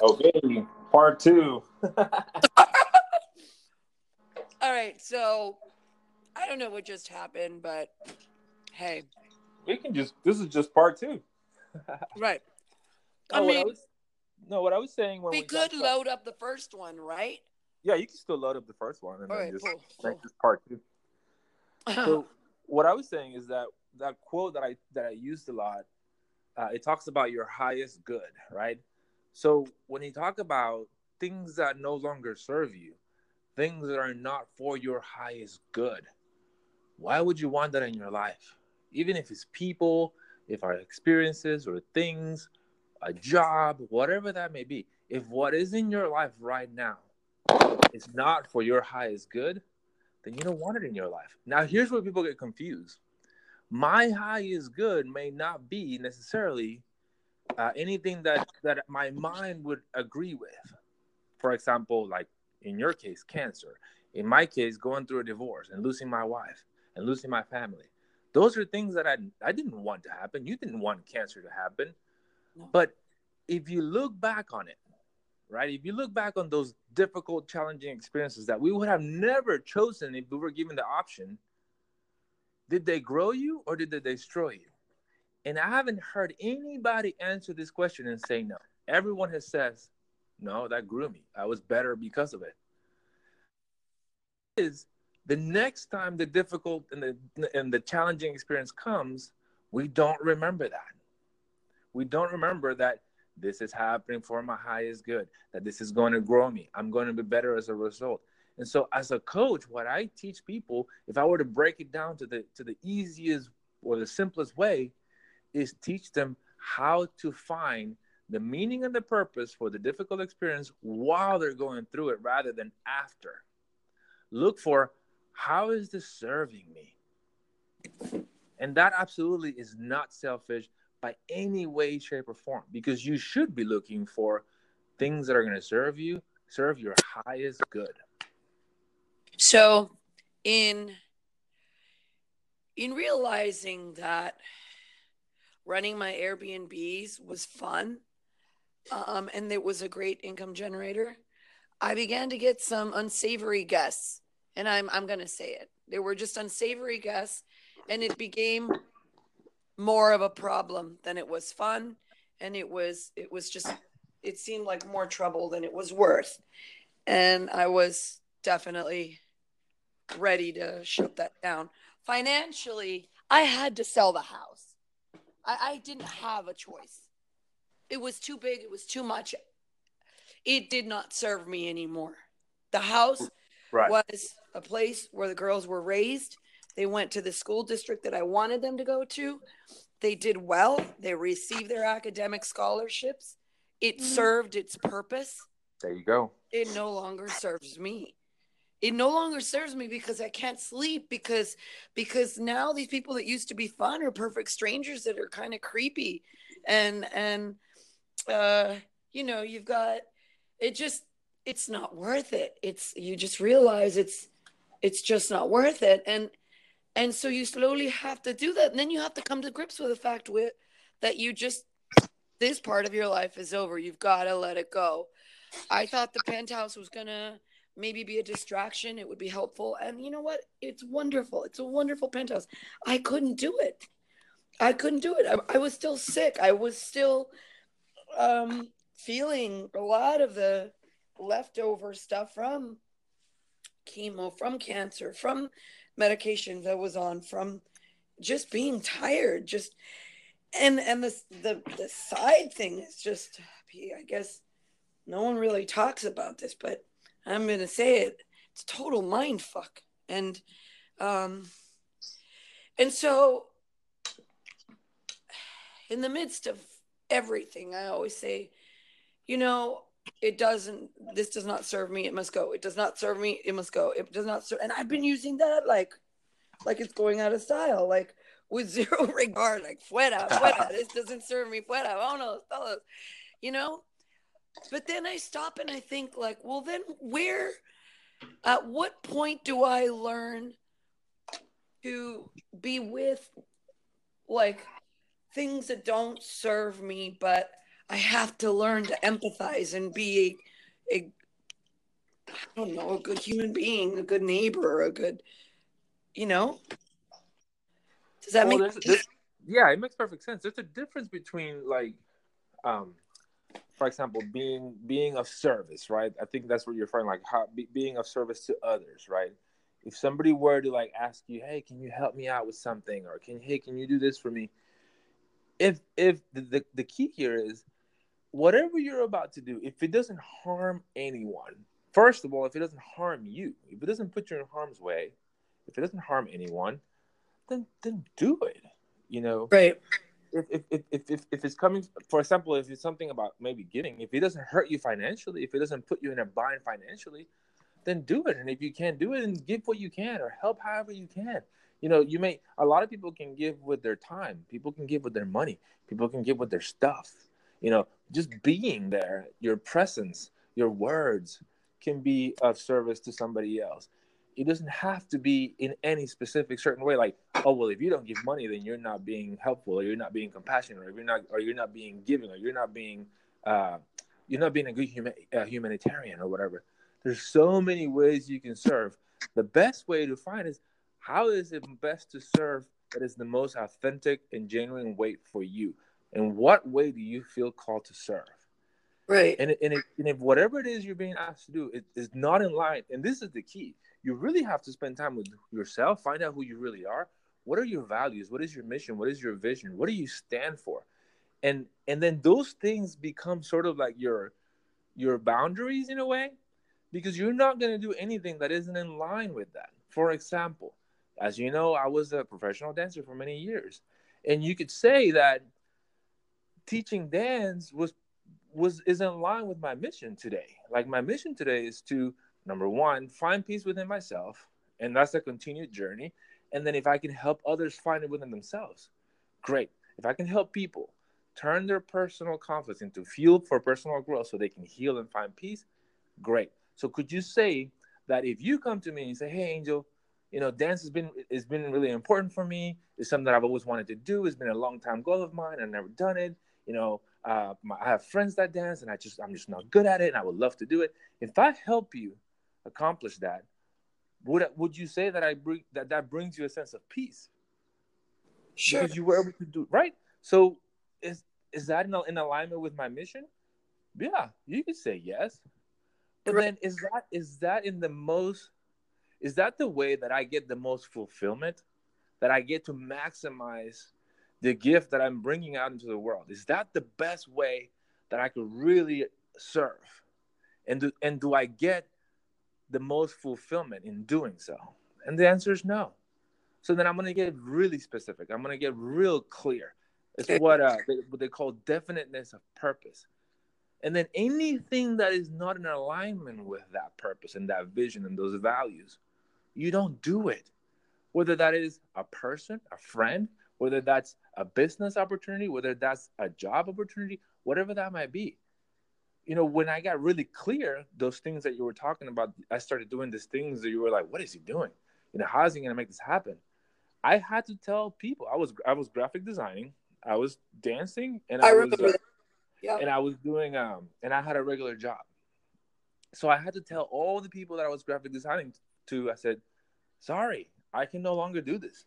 Okay, part two. All right, so I don't know what just happened, but hey, We can just. This is just part two. right. No, I what mean, was, no, what I was saying when we we could talked about- load up the first one, right? Yeah, you can still load up the first one and All then right, just cool. make this part two. So what I was saying is that that quote that I that I used a lot, uh, it talks about your highest good, right? So when you talk about things that no longer serve you, things that are not for your highest good, why would you want that in your life? Even if it's people, if our experiences or things, a job, whatever that may be, if what is in your life right now is not for your highest good, then you don't want it in your life. Now, here's where people get confused. My highest good may not be necessarily uh, anything that that my mind would agree with. For example, like in your case, cancer. In my case, going through a divorce and losing my wife and losing my family. Those are things that I I didn't want to happen. You didn't want cancer to happen. No. But if you look back on it, right? If you look back on those difficult, challenging experiences that we would have never chosen if we were given the option, did they grow you or did they destroy you? And I haven't heard anybody answer this question and say no. Everyone has says, no, that grew me. I was better because of it. Is the next time the difficult and the and the challenging experience comes, we don't remember that. We don't remember that this is happening for my highest good, that this is going to grow me. I'm going to be better as a result. And so as a coach, what I teach people, if I were to break it down to the to the easiest or the simplest way, is teach them how to find the meaning and the purpose for the difficult experience while they're going through it rather than after. Look for how is this serving me? And that absolutely is not selfish by any way, shape, or form because you should be looking for things that are going to serve you, serve your highest good. So, in in realizing that running my Airbnbs was fun, um, and it was a great income generator, I began to get some unsavory guests, and I'm I'm gonna say it. They were just unsavory guests, and it became more of a problem than it was fun, and it was it was just it seemed like more trouble than it was worth, and I was definitely ready to shut that down. Financially, I had to sell the house. I, I didn't have a choice. It was too big, it was too much. It did not serve me anymore. The house Right. was a place where the girls were raised. They went to the school district that I wanted them to go to. They did well. They received their academic scholarships. It mm-hmm. served its purpose There you go. it no longer serves me it no longer serves me because i can't sleep because because now these people that used to be fun are perfect strangers that are kind of creepy. And and uh you know you've got it just it's not worth it. It's you just realize it's it's just not worth it. And and so you slowly have to do that. And then you have to come to grips with the fact with that you just this part of your life is over. You've got to let it go. I thought the penthouse was gonna maybe be a distraction. It would be helpful. And you know what? It's wonderful. It's a wonderful penthouse. I couldn't do it. I couldn't do it. I, I was still sick. I was still um, feeling a lot of the leftover stuff from chemo, from cancer, from medications I was on, from just being tired. Just and and the the the side thing is just I guess no one really talks about this, but I'm gonna say it. It's total mind fuck. And um and so in the midst of everything, I always say, you know, it doesn't this does not serve me, it must go. It does not serve me, it must go. It does not serve and I've been using that like like it's going out of style, like with zero regard, like fuera, fuera, this doesn't serve me, fuera, vámonos, todos. You know, but then I stop and I think, like, well, then where, at what point do I learn to be with, like, things that don't serve me, but I have to learn to empathize and be a, a I don't know, a good human being, a good neighbor, a good, you know. Does that well, make sense? Yeah, it makes perfect sense. There's a difference between like, um, for example, being being of service, right? I think that's what you're referring, like how, be, being of service to others, right? If somebody were to like ask you, "Hey, can you help me out with something?" or "Can hey, can you do this for me?" If if the, the, the key here is whatever you're about to do, if it doesn't harm anyone, first of all, if it doesn't harm you, if it doesn't put you in harm's way, if it doesn't harm anyone, then then do it. You know, right? If if, if if if it's coming, for example, if it's something about maybe giving, if it doesn't hurt you financially, if it doesn't put you in a bind financially, then do it. And if you can't do it, then give what you can or help however you can. You know, you may a lot of people can give with their time, people can give with their money, people can give with their stuff. You know, just being there, your presence, your words can be of service to somebody else it doesn't have to be in any specific certain way like oh well if you don't give money then you're not being helpful or you're not being compassionate or you're not or you're not being giving or you're not being uh, you're not being a good human, uh, humanitarian or whatever. There's so many ways you can serve. The best way to find is how is it best to serve that is the most authentic and genuine way for you? And what way do you feel called to serve? Right. And, and, it, and if whatever it is you're being asked to do it is not in line and this is the key you really have to spend time with yourself, find out who you really are. What are your values? What is your mission? What is your vision? What do you stand for? And and then those things become sort of like your your boundaries in a way because you're not going to do anything that isn't in line with that. For example, as you know, I was a professional dancer for many years. And you could say that teaching dance was was is in line with my mission today. Like my mission today is to number one, find peace within myself, and that's a continued journey. And then if I can help others find it within themselves, great. If I can help people turn their personal conflicts into fuel for personal growth so they can heal and find peace, great. So could you say that if you come to me and say, "Hey, Angel," you know, dance has been has been really important for me. It's something that I've always wanted to do. It's been a long time goal of mine. I've never done it. You know, uh, my, I have friends that dance, and I just I'm just not good at it, and I would love to do it. If I help you accomplish that, would would you say that I bring that that brings you a sense of peace? Sure. Because you were able to do right. So is is that in, in alignment with my mission? Yeah, you could say yes. But right. then is that is that in the most is that the way that I get the most fulfillment? That I get to maximize the gift that I'm bringing out into the world? Is that the best way that I could really serve? And do, and do I get the most fulfillment in doing so? And the answer is no. So then I'm going to get really specific. I'm going to get real clear. It's what, uh, they, what they call definiteness of purpose. And then anything that is not in alignment with that purpose and that vision and those values, you don't do it. Whether that is a person, a friend, whether that's a business opportunity, whether that's a job opportunity, whatever that might be you know, when I got really clear, those things that you were talking about, I started doing these things that you were like, what is he doing? You know, how is he going to make this happen? I had to tell people I was I was graphic designing, I was dancing, and I, I was uh, yeah. and I was doing um and I had a regular job. So I had to tell all the people that I was graphic designing to. I said, sorry, I can no longer do this.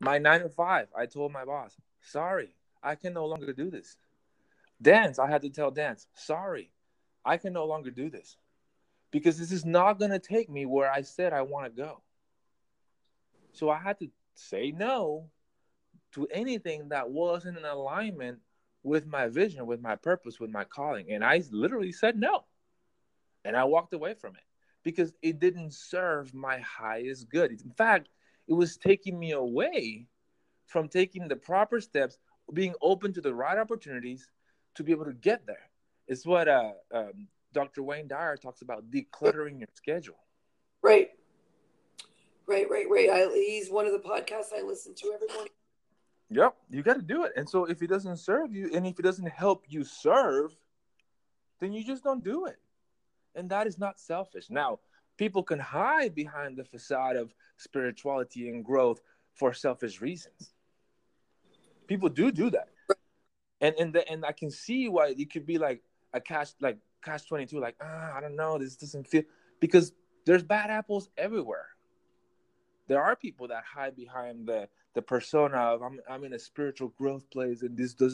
My nine to five, I told my boss, sorry, I can no longer do this. Dance, I had to tell Dance, sorry, I can no longer do this because this is not going to take me where I said I want to go. So I had to say no to anything that wasn't in alignment with my vision, with my purpose, with my calling. And I literally said no. And I walked away from it because it didn't serve my highest good. In fact, it was taking me away from taking the proper steps, being open to the right opportunities, to be able to get there. It's what uh, um, Dr. Wayne Dyer talks about decluttering your schedule. Right. Right, right, right. I, he's one of the podcasts I listen to every morning. Yep, you got to do it. And so if it doesn't serve you and if it doesn't help you serve, then you just don't do it. And that is not selfish. Now, people can hide behind the facade of spirituality and growth for selfish reasons. People do do that and and the, and I can see why it could be like a cash like catch twenty two, like ah, I don't know, this doesn't feel because there's bad apples everywhere. There are people that hide behind the the persona of I'm I'm in a spiritual growth place and this doesn't